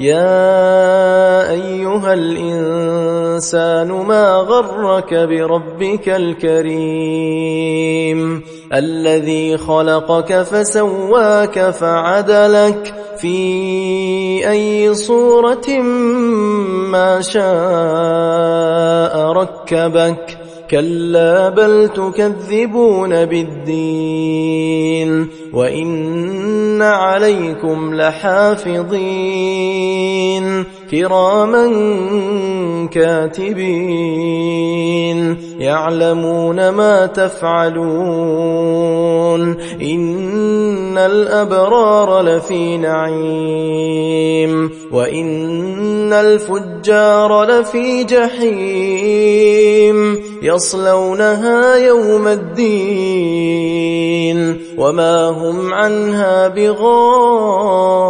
يا أيها الإنسان ما غرك بربك الكريم الذي خلقك فسواك فعدلك في أي صورة ما شاء ركبك كلا بل تكذبون بالدين وإن عليكم لحافظين كراما كاتبين يعلمون ما تفعلون إن الأبرار لفي نعيم وإن الفجار لفي جحيم يصلونها يوم الدين وما هم عنها بغائبين